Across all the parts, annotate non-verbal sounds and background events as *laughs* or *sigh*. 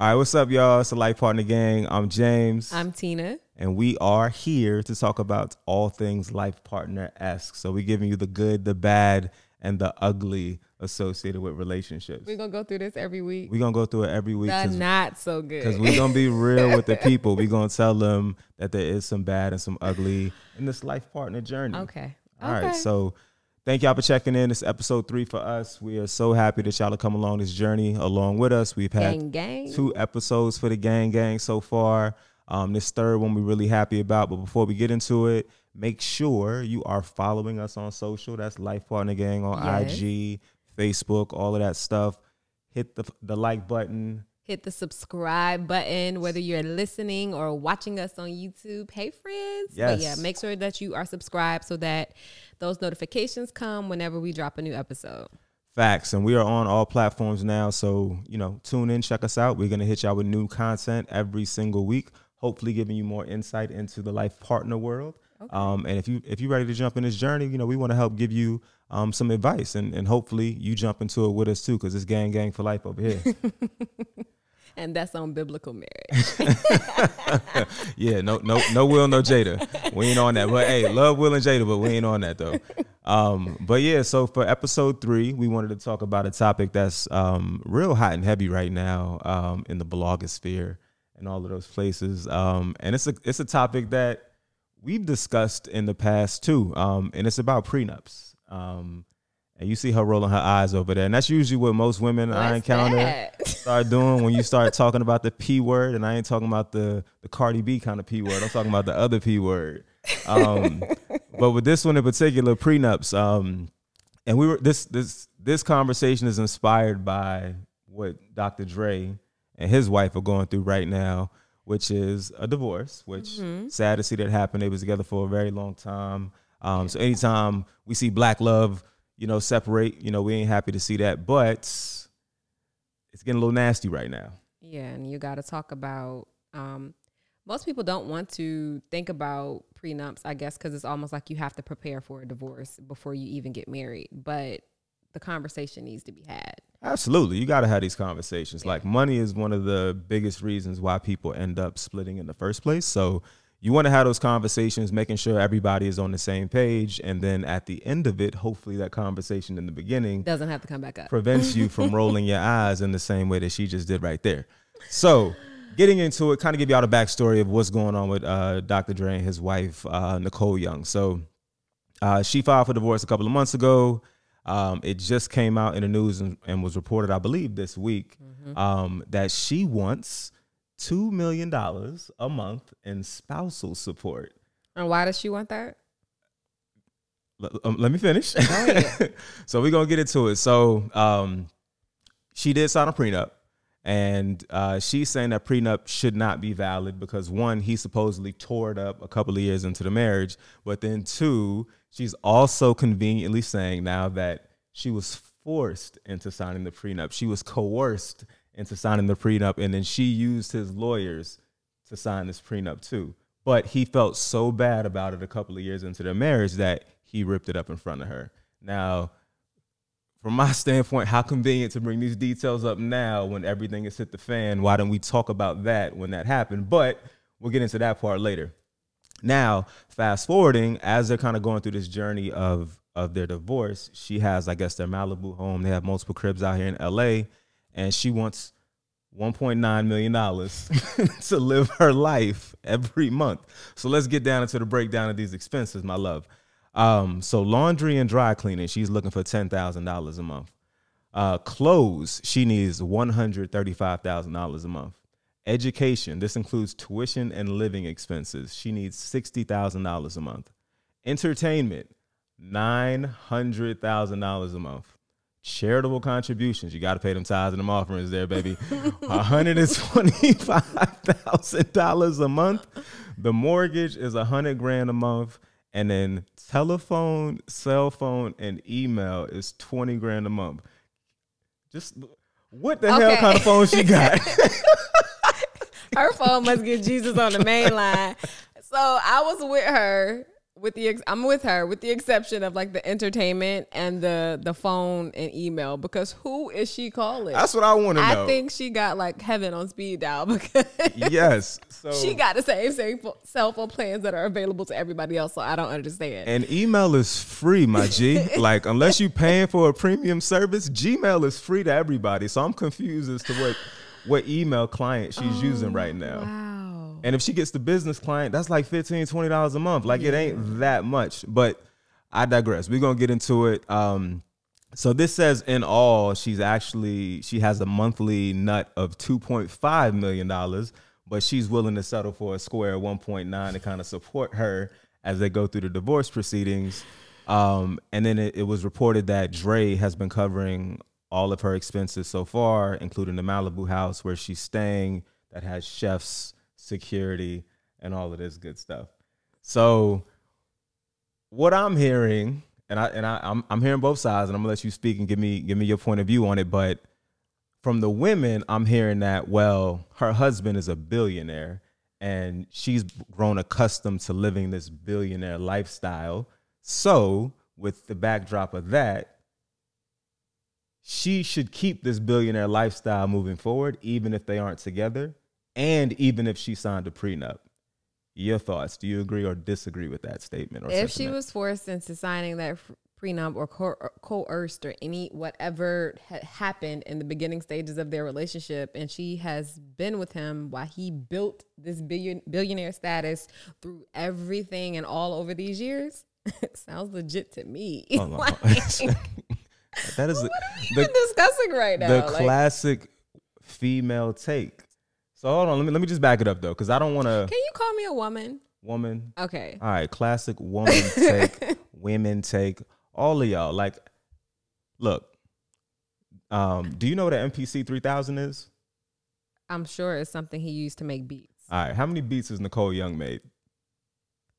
All right, what's up, y'all? It's the Life Partner Gang. I'm James. I'm Tina. And we are here to talk about all things life partner esque. So we're giving you the good, the bad, and the ugly associated with relationships. We're gonna go through this every week. We're gonna go through it every week. The not so good. Because we're gonna be real with the *laughs* people. We're gonna tell them that there is some bad and some ugly in this life partner journey. Okay. All okay. right. So thank y'all for checking in. It's episode three for us. We are so happy that y'all have come along this journey along with us. We've had gang, gang. two episodes for the gang gang so far. Um, this third one we're really happy about. But before we get into it, make sure you are following us on social. That's Life Partner Gang on Yes. IG, Facebook, all of that stuff. Hit the the like button. Hit the subscribe button, whether you're listening or watching us on YouTube. Hey, friends. But yeah, make sure that you are subscribed so that those notifications come whenever we drop a new episode. Facts. And we are on all platforms now. So, you know, tune in, check us out. We're gonna hit y'all with new content every single week, hopefully giving you more insight into the life partner world. Um, and if you if you're ready to jump in this journey, you know, we want to help give you um, some advice and, and hopefully you jump into it with us too, because it's gang gang for life over here. *laughs* And that's on biblical marriage. *laughs* yeah, no, no, no Will, no Jada. We ain't on that. But hey, love Will and Jada, but we ain't on that though. Um, but yeah, so for episode three, we wanted to talk about a topic that's um, real hot and heavy right now um, in the blogosphere and all of those places. Um, and it's a it's a topic that we've discussed in the past too. Um, and it's about prenups. Um, and you see her rolling her eyes over there, and that's usually what most women I encounter that? start doing when you start talking about the p word, and I ain't talking about the the Cardi B kind of p word. I'm talking about the other p word. Um, but with this one in particular, prenups. Um, and we were this this this conversation is inspired by what Dr. Dre and his wife are going through right now, which is a divorce. Which sad to see that happen. They was together for a very long time. Um, so anytime we see black love, you know, separate, you know, we ain't happy to see that. But it's getting a little nasty right now. Yeah, and you got to talk about. Um, most people don't want to think about prenups, I guess, because it's almost like you have to prepare for a divorce before you even get married. But the conversation needs to be had. Absolutely. You got to have these conversations. Like money is one of the biggest reasons why people end up splitting in the first place. So you want to have those conversations, making sure everybody is on the same page. And then at the end of it, hopefully that conversation in the beginning Doesn't have to come back up. *laughs* prevents you from rolling your eyes in the same way that she just did right there. So, getting into it, kind of give y'all the backstory of what's going on with uh, Dr. Dre and his wife, uh, Nicole Young. So, uh, she filed for divorce a couple of months ago. Um, it just came out in the news and, and was reported, I believe, this week um, that she wants $2 million a month in spousal support. And why does she want that? L- um, let me finish. *laughs* so we're gonna get into it. So um, she did sign a prenup, and uh, she's saying that prenup should not be valid because one, he supposedly tore it up a couple of years into the marriage, but then two, she's also conveniently saying now that she was forced into signing the prenup. She was coerced into signing the prenup, and then she used his lawyers to sign this prenup too. But he felt so bad about it a couple of years into their marriage that he ripped it up in front of her. Now, from my *laughs* standpoint, how convenient to bring these details up now when everything is hit the fan. Why don't we talk about that when that happened? But we'll get into that part later. Now, fast forwarding, as they're kind of going through this journey of of their divorce, she has, I guess, their Malibu home. They have multiple cribs out here in LA, and she wants 1.9 million dollars *laughs* to live her life every month. So let's get down into the breakdown of these expenses, my love. Um, so laundry and dry cleaning, she's looking for ten thousand dollars a month. Uh, clothes, she needs one hundred thirty-five thousand dollars a month. Education, this includes tuition and living expenses. She needs sixty thousand dollars a month. Entertainment, nine hundred thousand dollars a month. Charitable contributions, you got to pay them tithes and them offerings there, baby. *laughs* One hundred and twenty-five thousand dollars a month. The mortgage is a hundred grand a month, and then telephone, cell phone, and email is twenty grand a month. Just what the hell kind of phone she got? *laughs* Her phone must get Jesus on the main line. So I was with her with the ex- I'm with her with the exception of like the entertainment and the the phone and email because who is she calling? That's what I want to know. I think she got like heaven on speed dial *laughs* because yes, so she got the same same cell phone plans that are available to everybody else. So I don't understand. and email is free, my G. *laughs* like unless you paying for a premium service, Gmail is free to everybody. So I'm confused as to what what email client she's using right now. wow. And if she gets the business client, that's like $15, $20 a month. Like it ain't that much. But I digress. We're gonna get into it. Um, so this says in all, she's actually she has a monthly nut of 2.5 million dollars, but she's willing to settle for a square 1.9 to kind of support her as they go through the divorce proceedings. Um, and then it, it was reported that Dre has been covering all of her expenses so far, including the Malibu house where she's staying, that has chefs, security, and all of this good stuff. So, what I'm hearing, and I and I, I'm I'm hearing both sides, and I'm gonna let you speak and give me give me your point of view on it. But from the women, I'm hearing that well, her husband is a billionaire, and she's grown accustomed to living this billionaire lifestyle. So, with the backdrop of that, she should keep this billionaire lifestyle moving forward, even if they aren't together, and even if she signed a prenup. Your thoughts? Do you agree or disagree with that statement? Or if she was forced into signing that prenup or co- or coerced or any whatever had happened in the beginning stages of their relationship and she has been with him while he built this billion billionaire status through everything and all over these years *laughs* sounds legit to me. *laughs* Like, *laughs* that is the, discussing right now the Like, classic female take. So hold on, let me let me just back it up though, because I don't want to can you call me a woman woman. okay All right, classic woman take, *laughs* women take, all of y'all. Like, look, um, do you know what an MPC three thousand is? i'm sure it's something he used to make beats All right, how many beats has Nicole Young made?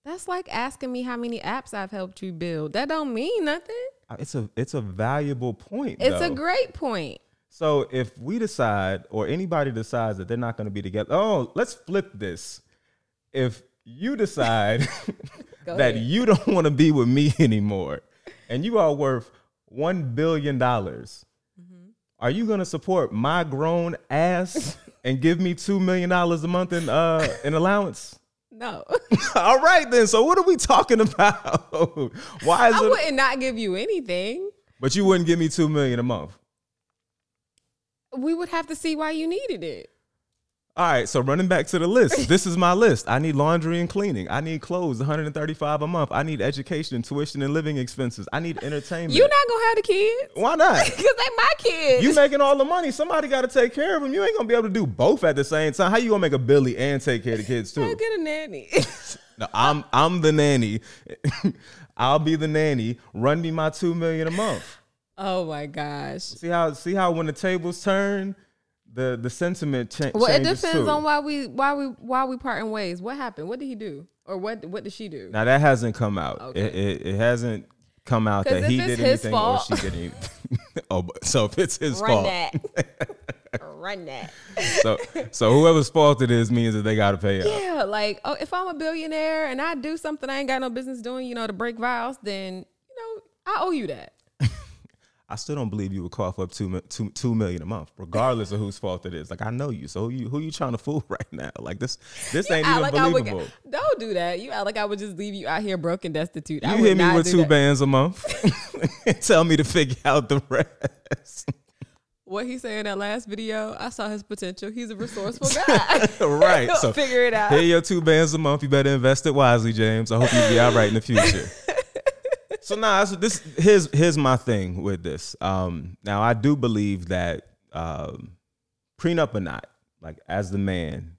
that's like asking me how many apps i've helped you build that don't mean nothing It's a it's a valuable point. it's a great point So if we decide, or anybody decides that they're not going to be together, oh, let's flip this. If you decide *laughs* *laughs* that ahead. you don't want to be with me *laughs* anymore, and you are worth one billion dollars, Mm-hmm. are you going to support my grown ass and give me two million dollars a month in uh in allowance? No *laughs* All right then. So what are we talking about? *laughs* Why is I it? wouldn't not give you anything. But you wouldn't give me two million a month. We would have to see why you needed it. All right, so running back to the list. *laughs* This is my list. I need laundry and cleaning. I need clothes, 135 a month. I need education, tuition and living expenses. I need entertainment. You're not gonna have the kids Why not? *laughs* because they my kids. You making all the money. Somebody got to take care of them. You ain't gonna be able to do both at the same time. How you gonna make a Billy and take care of the kids I'll too? get a nanny. *laughs* No, I'm I'm the nanny. I'll be the nanny. Run me my two million a month. oh my gosh. See how see how when the tables turn, the the sentiment cha- Well, it depends too. on why we why we why we parting ways. What happened? What did he do? Or what what did she do? Now that hasn't come out. Okay. It, it, it hasn't come out that he did anything fault- or she did anything. *laughs* oh, so if it's his Run fault, that. *laughs* Run that. so so whoever's fault it is means that they got to pay up. Yeah, like oh, if I'm a billionaire and I do something I ain't got no business doing, you know, to break vows, then you know I owe you that. *laughs* I still don't believe you would cough up two, two, two million a month, regardless of whose fault it is. Like I know you, so who you who you trying to fool *laughs* right now? Like this this ain't even like I would believable. don't do that. You act like I would just leave you out here broken, destitute. You would hit me with two that. bands a month *laughs* tell me to figure out the rest. What he said in that last video, I saw his potential. He's a resourceful *laughs* guy. right. So figure it out. Here your two bands a month. You better invest it wisely, James. I hope you'll be all right in the future. So now nah, this here's here's my thing with this. Um, now I do believe that um, prenup or not, like as the man,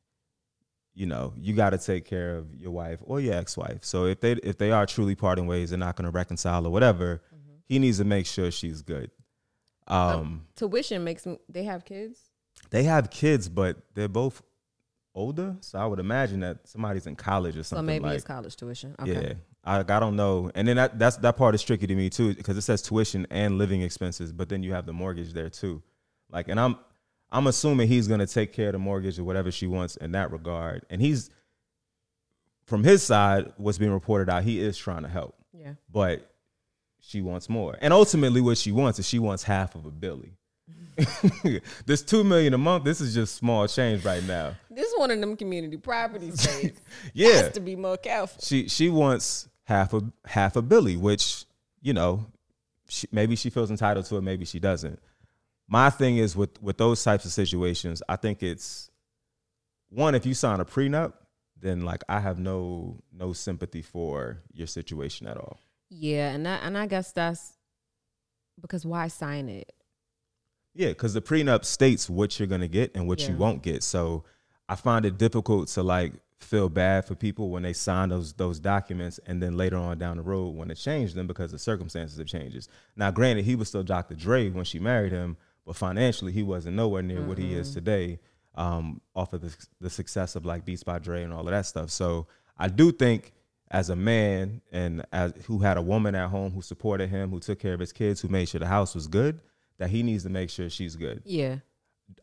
you know, you got to take care of your wife or your ex-wife. So if they if they are truly parting ways, they're not going to reconcile or whatever. He needs to make sure she's good. Um, Tuition makes them. They have kids. they have kids, but they're both older, so I would imagine that somebody's in college or something. So maybe like. it's college tuition. Okay. Yeah, I, I don't know, and then that that's that part is tricky to me too because it says tuition and living expenses, but then you have the mortgage there too. Like, and I'm I'm assuming he's gonna take care of the mortgage or whatever she wants in that regard, and he's from his side, what's being reported out, he is trying to help, Yeah. but she wants more. And ultimately, what she wants is she wants half of a Billy. *laughs* this two million a month, this is just small change right now. This is one of them community property *laughs* states. Yeah, Has to be more careful. she she wants half a half a Billy, which you know, she, maybe she feels entitled to it, maybe she doesn't. My thing is with with those types of situations, I think it's one if you sign a prenup, then like I have no no sympathy for your situation at all. Yeah, and I, and I guess that's because why sign it? Yeah, because the prenup states what you're gonna get and what you won't get. So I find it difficult to like feel bad for people when they sign those those documents and then later on down the road when to change them because the circumstances have changes. Now, granted, he was still Dr. Dre when she married him, but financially he wasn't nowhere near what he is today. Um, off of the, the success of like Beats by Dre and all of that stuff. So I do think as a man and as who had a woman at home who supported him, who took care of his kids, who made sure the house was good, that he needs to make sure she's good. Yeah.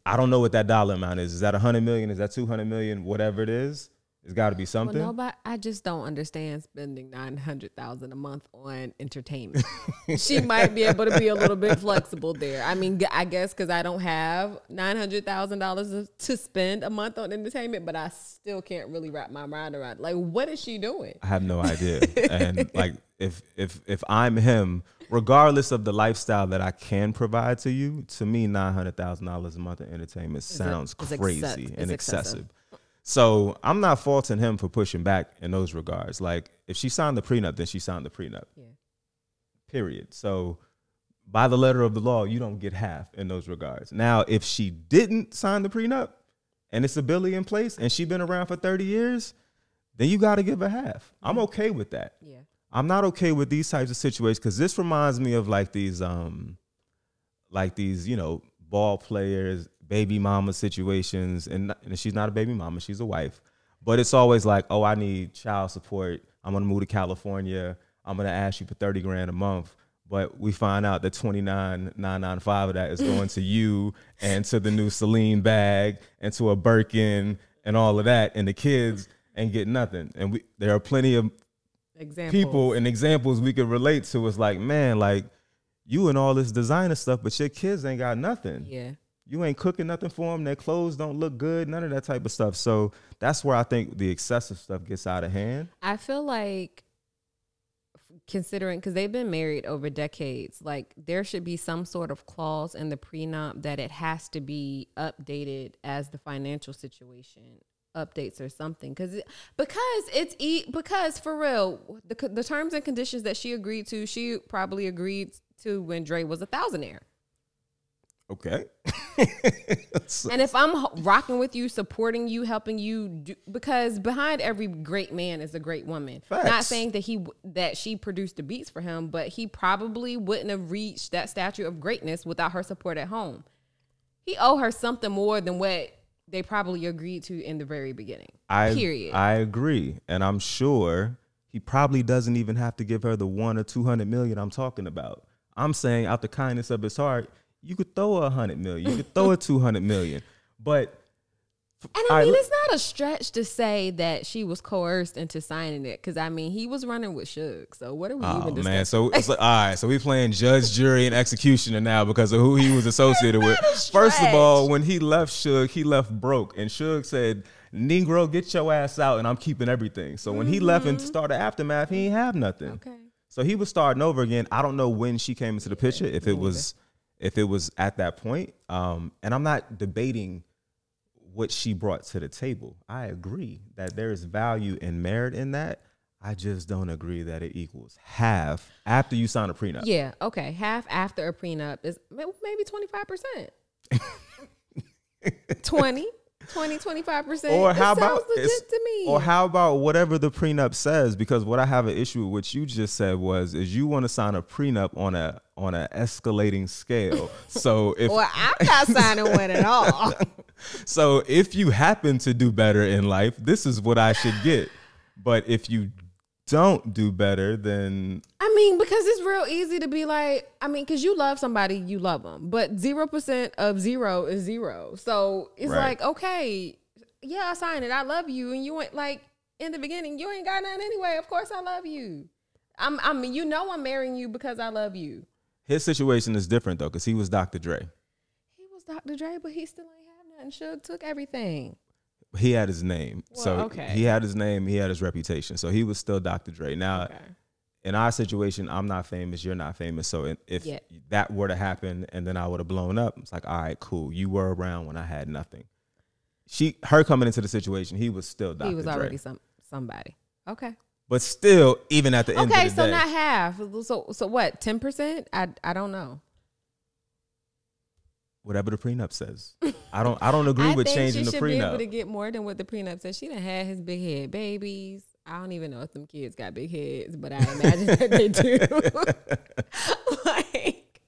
I don't know what that dollar amount is. Is that a hundred million? Is that two hundred million? Whatever it is, it's got to be Well, something. nobody. I just don't understand spending nine hundred thousand a month on entertainment. she might be able to be a little bit flexible there. I mean, I guess because I don't have nine hundred thousand dollars to spend a month on entertainment, but I still can't really wrap my mind around. Like, what is she doing? I have no idea. *laughs* and like, if if if I'm him, regardless of the lifestyle that I can provide to you, to me, nine hundred thousand dollars a month in entertainment sounds it's crazy and excessive. excessive. So I'm not faulting him for pushing back in those regards. Like, if she signed the prenup, then she signed the prenup. Yeah. period. So by the letter of the law, you don't get half in those regards. Now, if she didn't sign the prenup and it's a Billy in place and she's been around for 30 years, then you got to give her half. I'm okay with that. Yeah. I'm not okay with these types of situations because this reminds me of like these um like these, you know, ball players, baby mama situations, and, and she's not a baby mama, she's a wife. But it's always like, oh, I need child support. I'm gonna move to California. I'm gonna ask you for 30 grand a month. But we find out that 29,995 of that is going to *laughs* you and to the new Celine bag and to a Birkin and all of that. And the kids ain't getting nothing. And we there are plenty of Example. people and examples we could relate to is like, man, like you and all this designer stuff, but your kids ain't got nothing. Yeah. You ain't cooking nothing for them. Their clothes don't look good. None of that type of stuff. So that's where I think the excessive stuff gets out of hand. I feel like considering because they've been married over decades, like there should be some sort of clause in the prenup that it has to be updated as the financial situation updates or something because because it's e because for real the the terms and conditions that she agreed to she probably agreed to when Dre was a thousandaire Okay. *laughs* And if I'm rocking with you, supporting you, helping you, do, because behind every great man is a great woman. Not saying that he that she produced the beats for him, but he probably wouldn't have reached that statue of greatness without her support at home. He owe her something more than what they probably agreed to in the very beginning. I Period. I agree, and I'm sure he probably doesn't even have to give her the one or two hundred million I'm talking about. I'm saying out the kindness of his heart, you could throw a hundred million, you could throw a two hundred million, but And I mean, look- it's not a stretch to say that she was coerced into signing it, because I mean, he was running with Suge. So what are we Oh even discussing? man, so it's like, all right, so we playing judge, jury, and executioner now because of who he was associated *laughs* with. First of all, when he left Suge, he left broke, and Suge said, "Negro, get your ass out, and I'm keeping everything." So when he left and started Aftermath, he ain't have nothing. Mm-hmm. Okay. So he was starting over again. I don't know when she came into the picture, if it was if it was at that point. Um, and I'm not debating what she brought to the table. I agree that there is value and merit in that. I just don't agree that it equals half after you sign a prenup. Yeah, okay. Half after a prenup is maybe 25%. *laughs* 20, 20, 25%. Or how sounds about legit to me? Or how about whatever the prenup says? Because what I have an issue with what you just said was is you want to sign a prenup on a on an escalating scale. so *laughs* if Or I'm not signing one at all. *laughs* So if you happen to do better in life, this is what I should get. But if you don't do better, than I mean, because it's real easy to be like, I mean, because you love somebody, you love them, but zero percent of zero is zero. So it's Right. like, okay, yeah, I signed it. I love you, and you went like, in the beginning, you ain't got nothing anyway. Of course, I love you. I'm. I mean, you know, I'm marrying you because I love you. His situation is different though, because he was Dr. Dre. He was Dr. Dre, but he still ain't have nothing. Suge took everything. He had his name, Well, so okay. he had his name, he had his reputation, so he was still Dr. Dre. Now, Okay. in our situation, I'm not famous, you're not famous. So if Yeah. that were to happen and then I would have blown up, it's like, all right, cool. You were around when I had nothing. She, her coming into the situation, he was still Dr. He was Dre. already some somebody. Okay. but still, even at the end Okay, of the so day, not half. So so what? Ten percent? I I don't know. Whatever the prenup says, *laughs* I don't, I don't agree I with changing she the should be able to get more than what the prenup says. She done had his big head babies. I don't even know if them kids got big heads, but I imagine that they do. *laughs* like,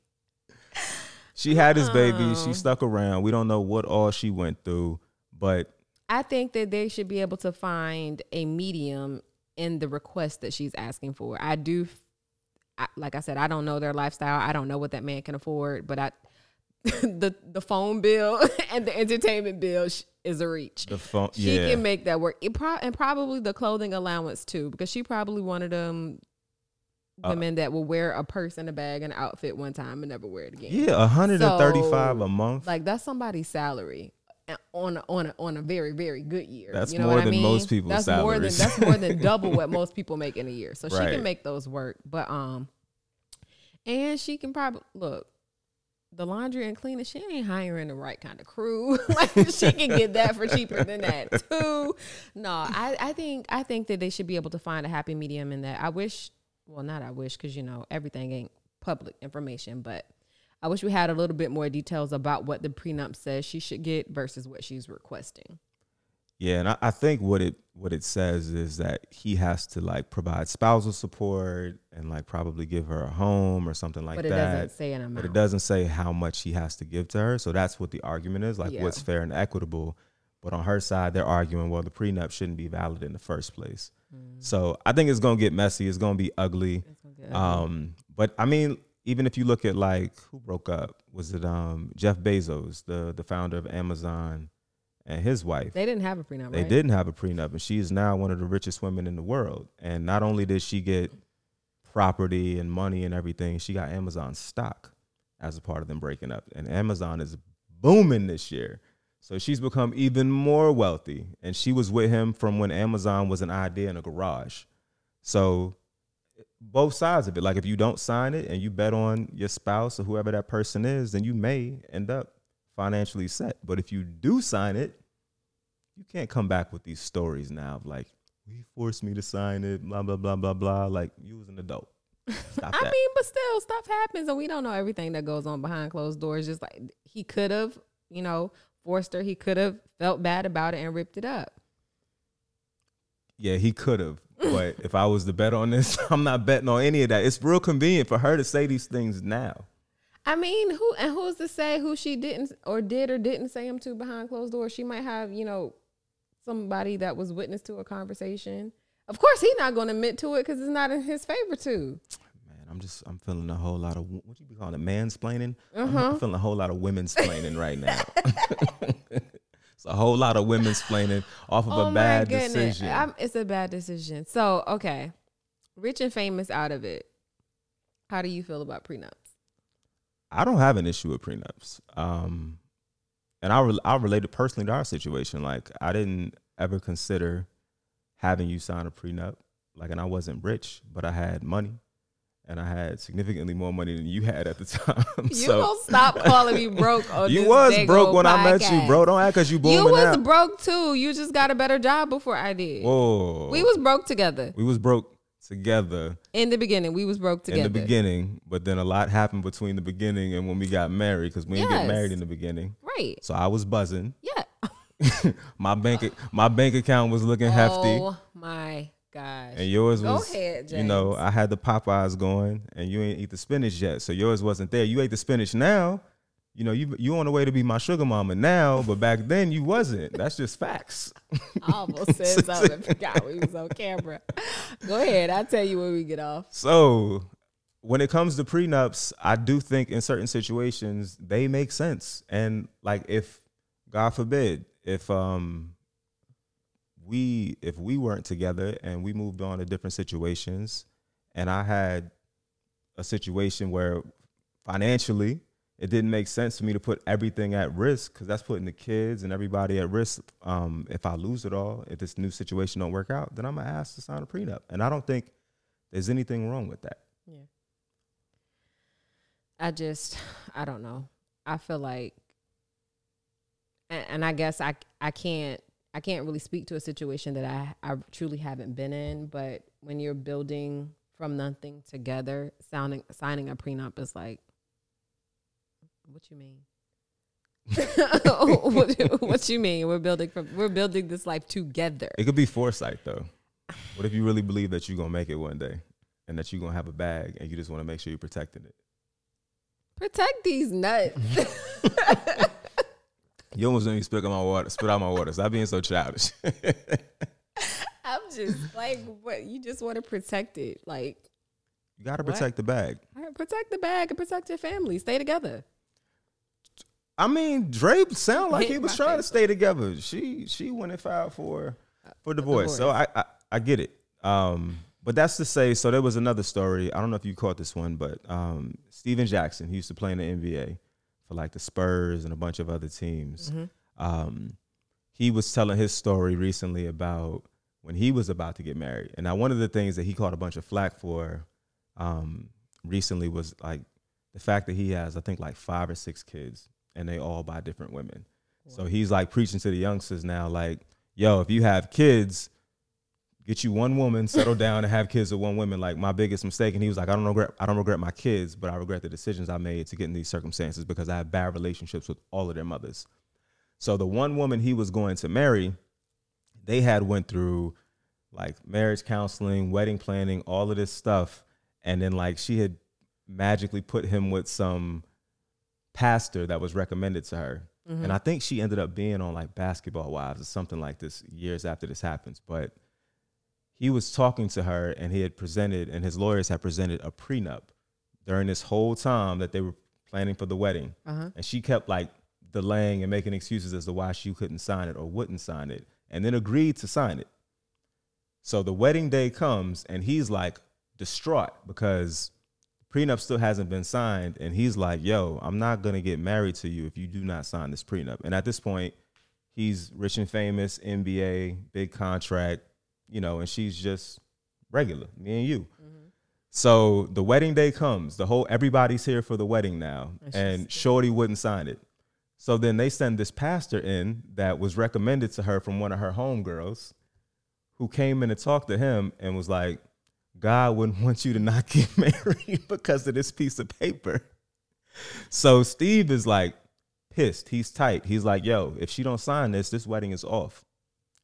She had his baby. She Oh. stuck around. We don't know what all she went through, but I think that they should be able to find a medium in the request that she's asking for. I do, I, like I said, I don't know their lifestyle. I don't know what that man can afford, but I, *laughs* the the phone bill *laughs* and the entertainment bill sh- is a reach. the phone, She yeah, can make that work. It pro- and probably the clothing allowance too, because she probably one of them Uh, women that will wear a purse and a bag and an outfit one time and never wear it again. yeah, 135 So, a month. Like that's somebody's salary uh, on a, on a, on a very very good year. That's you know more what I than mean? most people's That's more than that's more than double what *laughs* most people make in a year. So she can make those work. But um, and she can probably look. The laundry and cleaning, she ain't hiring the right kind of crew. *laughs* like she can get that for cheaper than that *laughs* too. No, I, I think I think that they should be able to find a happy medium in that. I wish, well, not I wish, because you know everything ain't public information, but I wish we had a little bit more details about what the prenup says she should get versus what she's requesting. Yeah, and I, I think what it what it says is that he has to like provide spousal support and like probably give her a home or something like but it that. doesn't say an amount. but it doesn't say how much he has to give to her. So that's what the argument is, like Yeah. what's fair and equitable. But on her side, they're arguing, well, the prenup shouldn't be valid in the first place. Mm. So I think it's gonna get messy. It's gonna be ugly. Gonna ugly. Um, but I mean, even if you look at like who broke up, was it um Jeff Bezos, the the founder of Amazon, and his wife? they didn't have a prenup. They right? didn't have a prenup, and she is now one of the richest women in the world. And not only did she get property and money and everything, she got Amazon stock as a part of them breaking up. And Amazon is booming this year. So she's become even more wealthy. And she was with him from when Amazon was an idea in a garage. So both sides of it. Like if you don't sign it and you bet on your spouse or whoever that person is, then you may end up financially set. But if you do sign it, you can't come back with these stories now of like, he forced me to sign it, blah, blah, blah, blah, blah. Like you was an adult. Stop *laughs* I mean, but still, stuff happens, and we don't know everything that goes on behind closed doors. Just like he could have, you know, forced her. He could have felt bad about it and ripped it up. yeah, he could have. But *laughs* if I was to bet on this, *laughs* I'm not betting on any of that. It's real convenient for her to say these things now. I mean, who and who's to say who she didn't or did or didn't say them to behind closed doors? She might have, you know, somebody that was witness to a conversation. Of course, he's not going to admit to it because it's not in his favor to. Man, I'm just I'm feeling a whole lot of what you be calling it mansplaining. I'm, Uh-huh. I'm feeling a whole lot of women's splaining right now. *laughs* *laughs* it's a whole lot of women's splaining off of a bad decision. Oh I'm, it's a bad decision. So, okay, rich and famous out of it. How do you feel about prenups? I don't have an issue with prenups. Um, and I re- I related personally to our situation. Like I didn't ever consider having you sign a prenup. Like, and I wasn't rich, but I had money, and I had significantly more money than you had at the *laughs* time. You so gonna stop calling me broke? On *laughs* you was broke when I met you, bro. Don't act cause you You was out. broke too. You just got a better job before I did. Whoa, We was broke together we was broke together in the beginning. We was broke together. in the beginning, but then a lot happened between the beginning and when we got married because we didn't get married in the beginning. right? So I was buzzing. Yeah. *laughs* my bank my bank account was looking hefty, Oh my gosh. and yours Go was ahead, you know I had the Popeyes going, and you ain't eat the spinach yet, so yours wasn't there. You ate the spinach now. You know you you on the way to be my sugar mama now, but back then you wasn't. That's just facts. I almost *laughs* said something. Forgot we was on camera. Go ahead. I'll tell you when we get off. So when it comes to prenups, I do think in certain situations they make sense. And like if God forbid, if um we if we weren't together and we moved on to different situations, and I had a situation where financially it didn't make sense for me to put everything at risk because that's putting the kids and everybody at risk. Um, if I lose it all, if this new situation don't work out, then I'm gonna ask to sign a prenup, and I don't think there's anything wrong with that. Yeah. I just, I don't know. I feel like, and, and I guess I, I can't, I can't really speak to a situation that I, I truly haven't been in. But when you're building from nothing together, sounding, signing a prenup is like, what you mean? what, *laughs* *laughs* what you mean? We're building from, we're building this life together. It could be foresight though. What if you really believe that you're gonna make it one day, and that you're gonna have a bag, and you just want to make sure you're protecting it? Protect these nuts. *laughs* You almost me spit out my water. Spit out my water. Stop being so childish. I'm just like, what? You just want to protect it, like you gotta What? protect the bag. right, protect the bag and protect your family. Stay together. I mean, Dre sound like he was trying to stay together. She she went and filed for for divorce. So I, I I get it. Um, but that's to say. So there was another story. I don't know if you caught this one, but um, Stephen Jackson, he used to play in the NBA for like the Spurs and a bunch of other teams. Um, he was telling his story recently about when he was about to get married. And now one of the things that he caught a bunch of flack for um, recently was like the fact that he has, I think, like five or six kids, and they all by different women. So he's like preaching to the youngsters now, like, yo, if you have kids, get you one woman, settle *laughs* down, and have kids with one woman. Like my biggest mistake, and he was like, I don't regret, I don't regret my kids, but I regret the decisions I made to get in these circumstances because I have bad relationships with all of their mothers. So the one woman he was going to marry, they had went through like marriage counseling, wedding planning, all of this stuff, and then like she had magically put him with some pastor that was recommended to her. And I think she ended up being on like Basketball Wives or something like this years after this happens. But he was talking to her and he had presented, and his lawyers had presented a prenup during this whole time that they were planning for the wedding. Uh-huh. And she kept like delaying and making excuses as to why she couldn't sign it or wouldn't sign it, and then agreed to sign it. So the wedding day comes and he's like distraught because prenup still hasn't been signed. And he's like, yo, I'm not going to get married to you if you do not sign this prenup. And at this point, he's rich and famous, NBA, big contract, you know, and she's just regular, me and you. So the wedding day comes. The whole everybody's here for the wedding now, And and Shorty wouldn't sign it. So then they send this pastor in that was recommended to her from one of her homegirls, who came in to talk to him and was like, "God wouldn't *laughs* want you to not get *laughs* married because of this piece of paper." So Steve is like pissed. He's tight. He's like, "Yo, if she don't sign this, this wedding is off."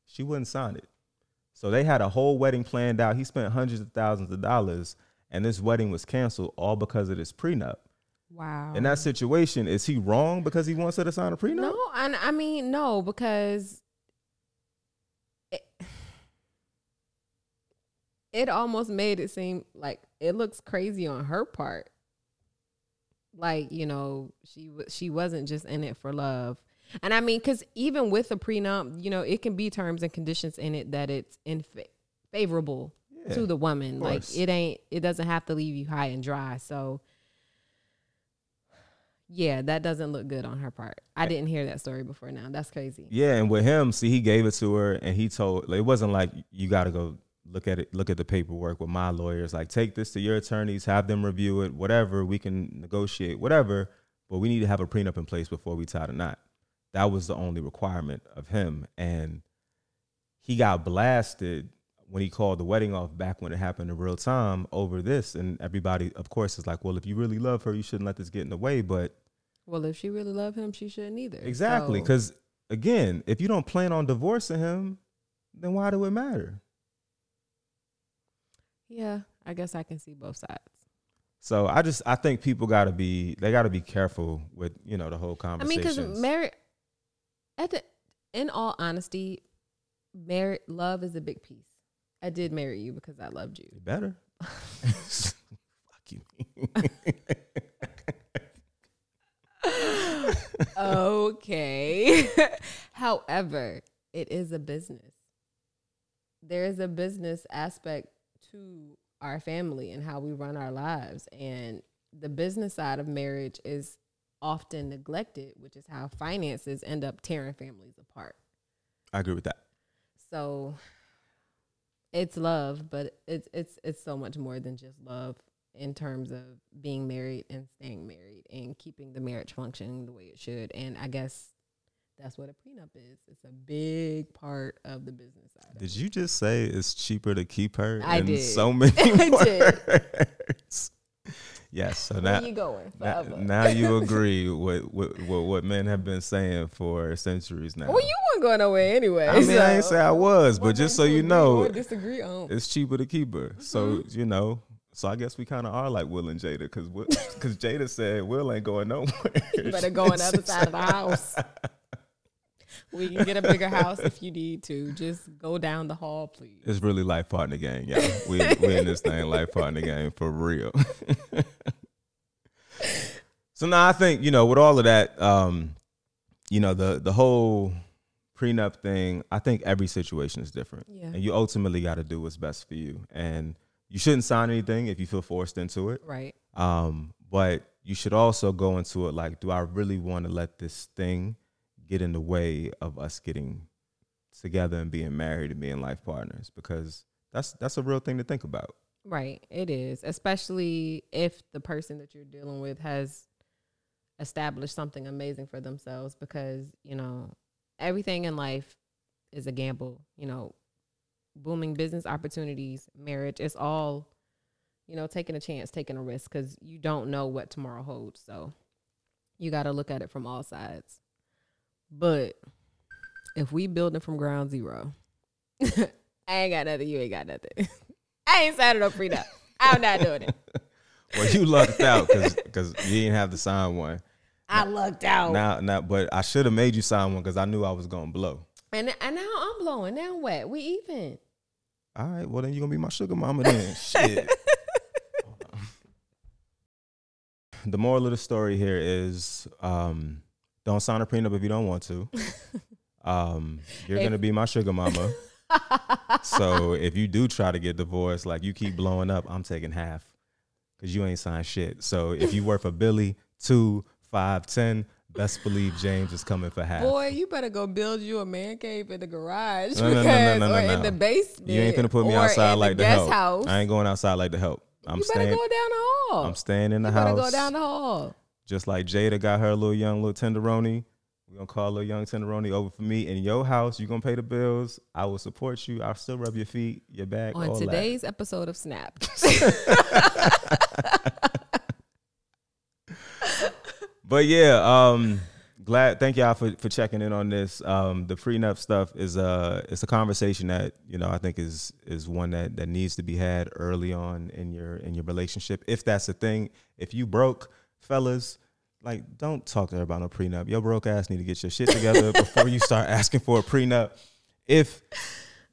She wouldn't sign it. So they had a whole wedding planned out. He spent hundreds of thousands of dollars, and this wedding was canceled all because of this prenup. Wow. In that situation, is he wrong because he wants her to sign a prenup? No, and I mean no because it almost made it seem like it looks crazy on her part. Like you know, she she wasn't just in it for love, and I mean, because even with a prenup, you know, it can be terms and conditions in it that it's in fa- favorable Yeah, to the woman. Like it ain't, it doesn't have to leave you high and dry. So. Yeah, that doesn't look good on her part. I didn't hear that story before now. That's crazy. Yeah, and with him, see, he gave it to her, and he told like, it wasn't like you got to go look at it, look at the paperwork with my lawyers. Like, take this to your attorneys, have them review it, whatever. We can negotiate, whatever. But we need to have a prenup in place before we tie the knot. That was the only requirement of him, and he got blasted when he called the wedding off back when it happened in real time over this. And everybody, of course, is like, well, if you really love her, you shouldn't let this get in the way. But Well, if she really loved him, she shouldn't either. Exactly. So, Because again, if you don't plan on divorcing him, then why do it matter? Yeah, I guess I can see both sides. So I just I think people gotta be they gotta be careful with you know the whole conversation. I mean, because marriage, at the, in all honesty, married love is a big piece. I did marry you because I loved you. better. *laughs* Fuck you. okay. *laughs* However, it is a business. there's a business aspect to our family and how we run our lives. And the business side of marriage is often neglected, which is how finances end up tearing families apart. I agree with that. So it's love, but it's it's it's so much more than just love in terms of being married and staying married and keeping the marriage functioning the way it should. And I guess that's what a prenup is. It's a big part of the business side. Did you just say it's cheaper to keep her I did. so *laughs* many I did. words? Yes. So Where now, you going now, forever? now you *laughs* agree with, with, with what men have been saying for centuries now. well, you weren't going nowhere anyway. I mean, I ain't say I was, but just so you know, disagree on. it's cheaper to keep her. So Mm-hmm. you know, so I guess we kind of are like Will and Jada, because because *laughs* Jada said Will ain't going nowhere. You better go on the other side of the house. We can get a bigger house if you need to. Just go down the hall, please. It's really life partner game, yeah. We we in this thing life partner game for real. *laughs* so now I think you know with all of that, um, you know the the whole prenup thing. I think every situation is different, Yeah. and you ultimately got to do what's best for you. And you shouldn't sign anything if you feel forced into it. Right. Um, but you should also go into it like, do I really want to let this thing get in the way of us getting together and being married and being life partners? Because that's that's a real thing to think about. Right. It is, especially if the person that you're dealing with has established something amazing for themselves because, you know, everything in life is a gamble, you know, booming business opportunities, marriage, it's all, you know, taking a chance, taking a risk cuz you don't know what tomorrow holds. So you got to look at it from all sides. But if we building from ground zero, *laughs* I ain't got nothing, you ain't got nothing. *laughs* I ain't signing no prenup. I'm not doing it. *laughs* Well, you lucked out because you didn't have to sign one. I lucked out. Now, now, but I should have made you sign one because I knew I was gonna blow. and and now I'm blowing. Now what? We even. All right, well then you're gonna be my sugar mama then. Shit. the moral of the story here is um, don't sign a prenup if you don't want to. *laughs* Um, you're If- gonna be my sugar mama. so if you do try to get divorced, like you keep blowing up, I'm taking half because you ain't signed shit. So if you work for Billy, two, five, ten, best believe James is coming for half. Boy, you better go build you a man cave in the garage No, no, because, no, or in the basement. you ain't gonna put me outside like the the guest help. house. I ain't going outside like the help. I'm you better staying. go down the hall. I'm staying in the house. you house. better go down the hall. Just like Jada got her little young little tenderoni. We're gonna call little young tenderoni over for me in your house. You're gonna pay the bills. I will support you. I'll still rub your feet, your back. On all that. today's episode of Snap. *laughs* But yeah, um, glad thank y'all for, for checking in on this. Um, the prenup stuff is a it's a conversation that you know I think is is one that that needs to be had early on in your in your relationship. If that's a thing, if you broke, fellas, like don't talk to her about no prenup. Your broke ass need to get your shit together *laughs* before you start asking for a prenup. If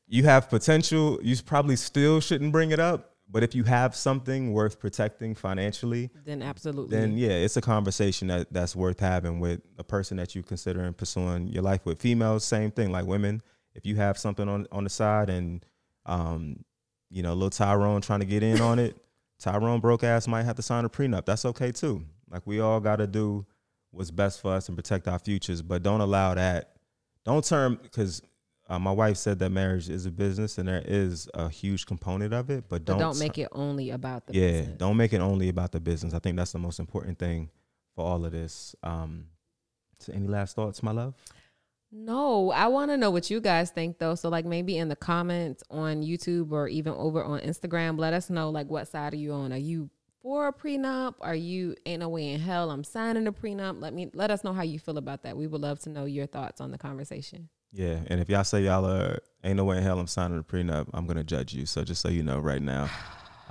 you have potential, you probably still shouldn't bring it up. But if you have something worth protecting financially, then absolutely. then yeah, it's a conversation that that's worth having with a person that you considering pursuing your life with. Females, same thing. Like women, if you have something on on the side and um, you know, little Tyrone trying to get in on it, Tyrone broke ass might have to sign a prenup. That's okay too. Like we all got to do what's best for us and protect our futures, but don't allow that. Don't turn because. Uh, my wife said that marriage is a business and there is a huge component of it, but but don't don't make it only about the yeah, business. don't make it only about the business. I think that's the most important thing for all of this. Um, so any last thoughts, my love? No, I want to know what you guys think though. So like maybe in the comments on YouTube or even over on Instagram, let us know like what side are you on? Are you for a prenup? Are you ain't no way in hell I'm signing a prenup? Let me let us know how you feel about that. We would love to know your thoughts on the conversation. Yeah, and if y'all say y'all are ain't no way in hell I'm signing a prenup, I'm gonna judge you. So just so you know right now.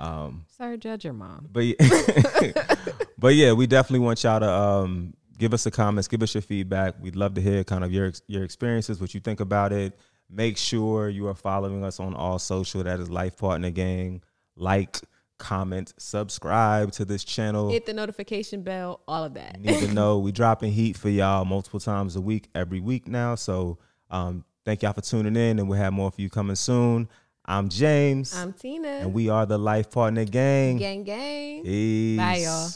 Um, *sighs* Sir, judge your mom. but yeah, *laughs* but yeah, we definitely want y'all to um, give us the comments, give us your feedback. We'd love to hear kind of your your experiences, what you think about it. Make sure you are following us on all social. That is Life Partner Gang. Like, comment, subscribe to this channel. Hit the notification bell, all of that. You need to *laughs* know we dropping heat for y'all multiple times a week, every week now. So um, thank y'all for tuning in, and we'll have more for you coming soon. I'm James. I'm Tina. and we are the Life Partner Gang. gang gang. Peace. Bye, y'all.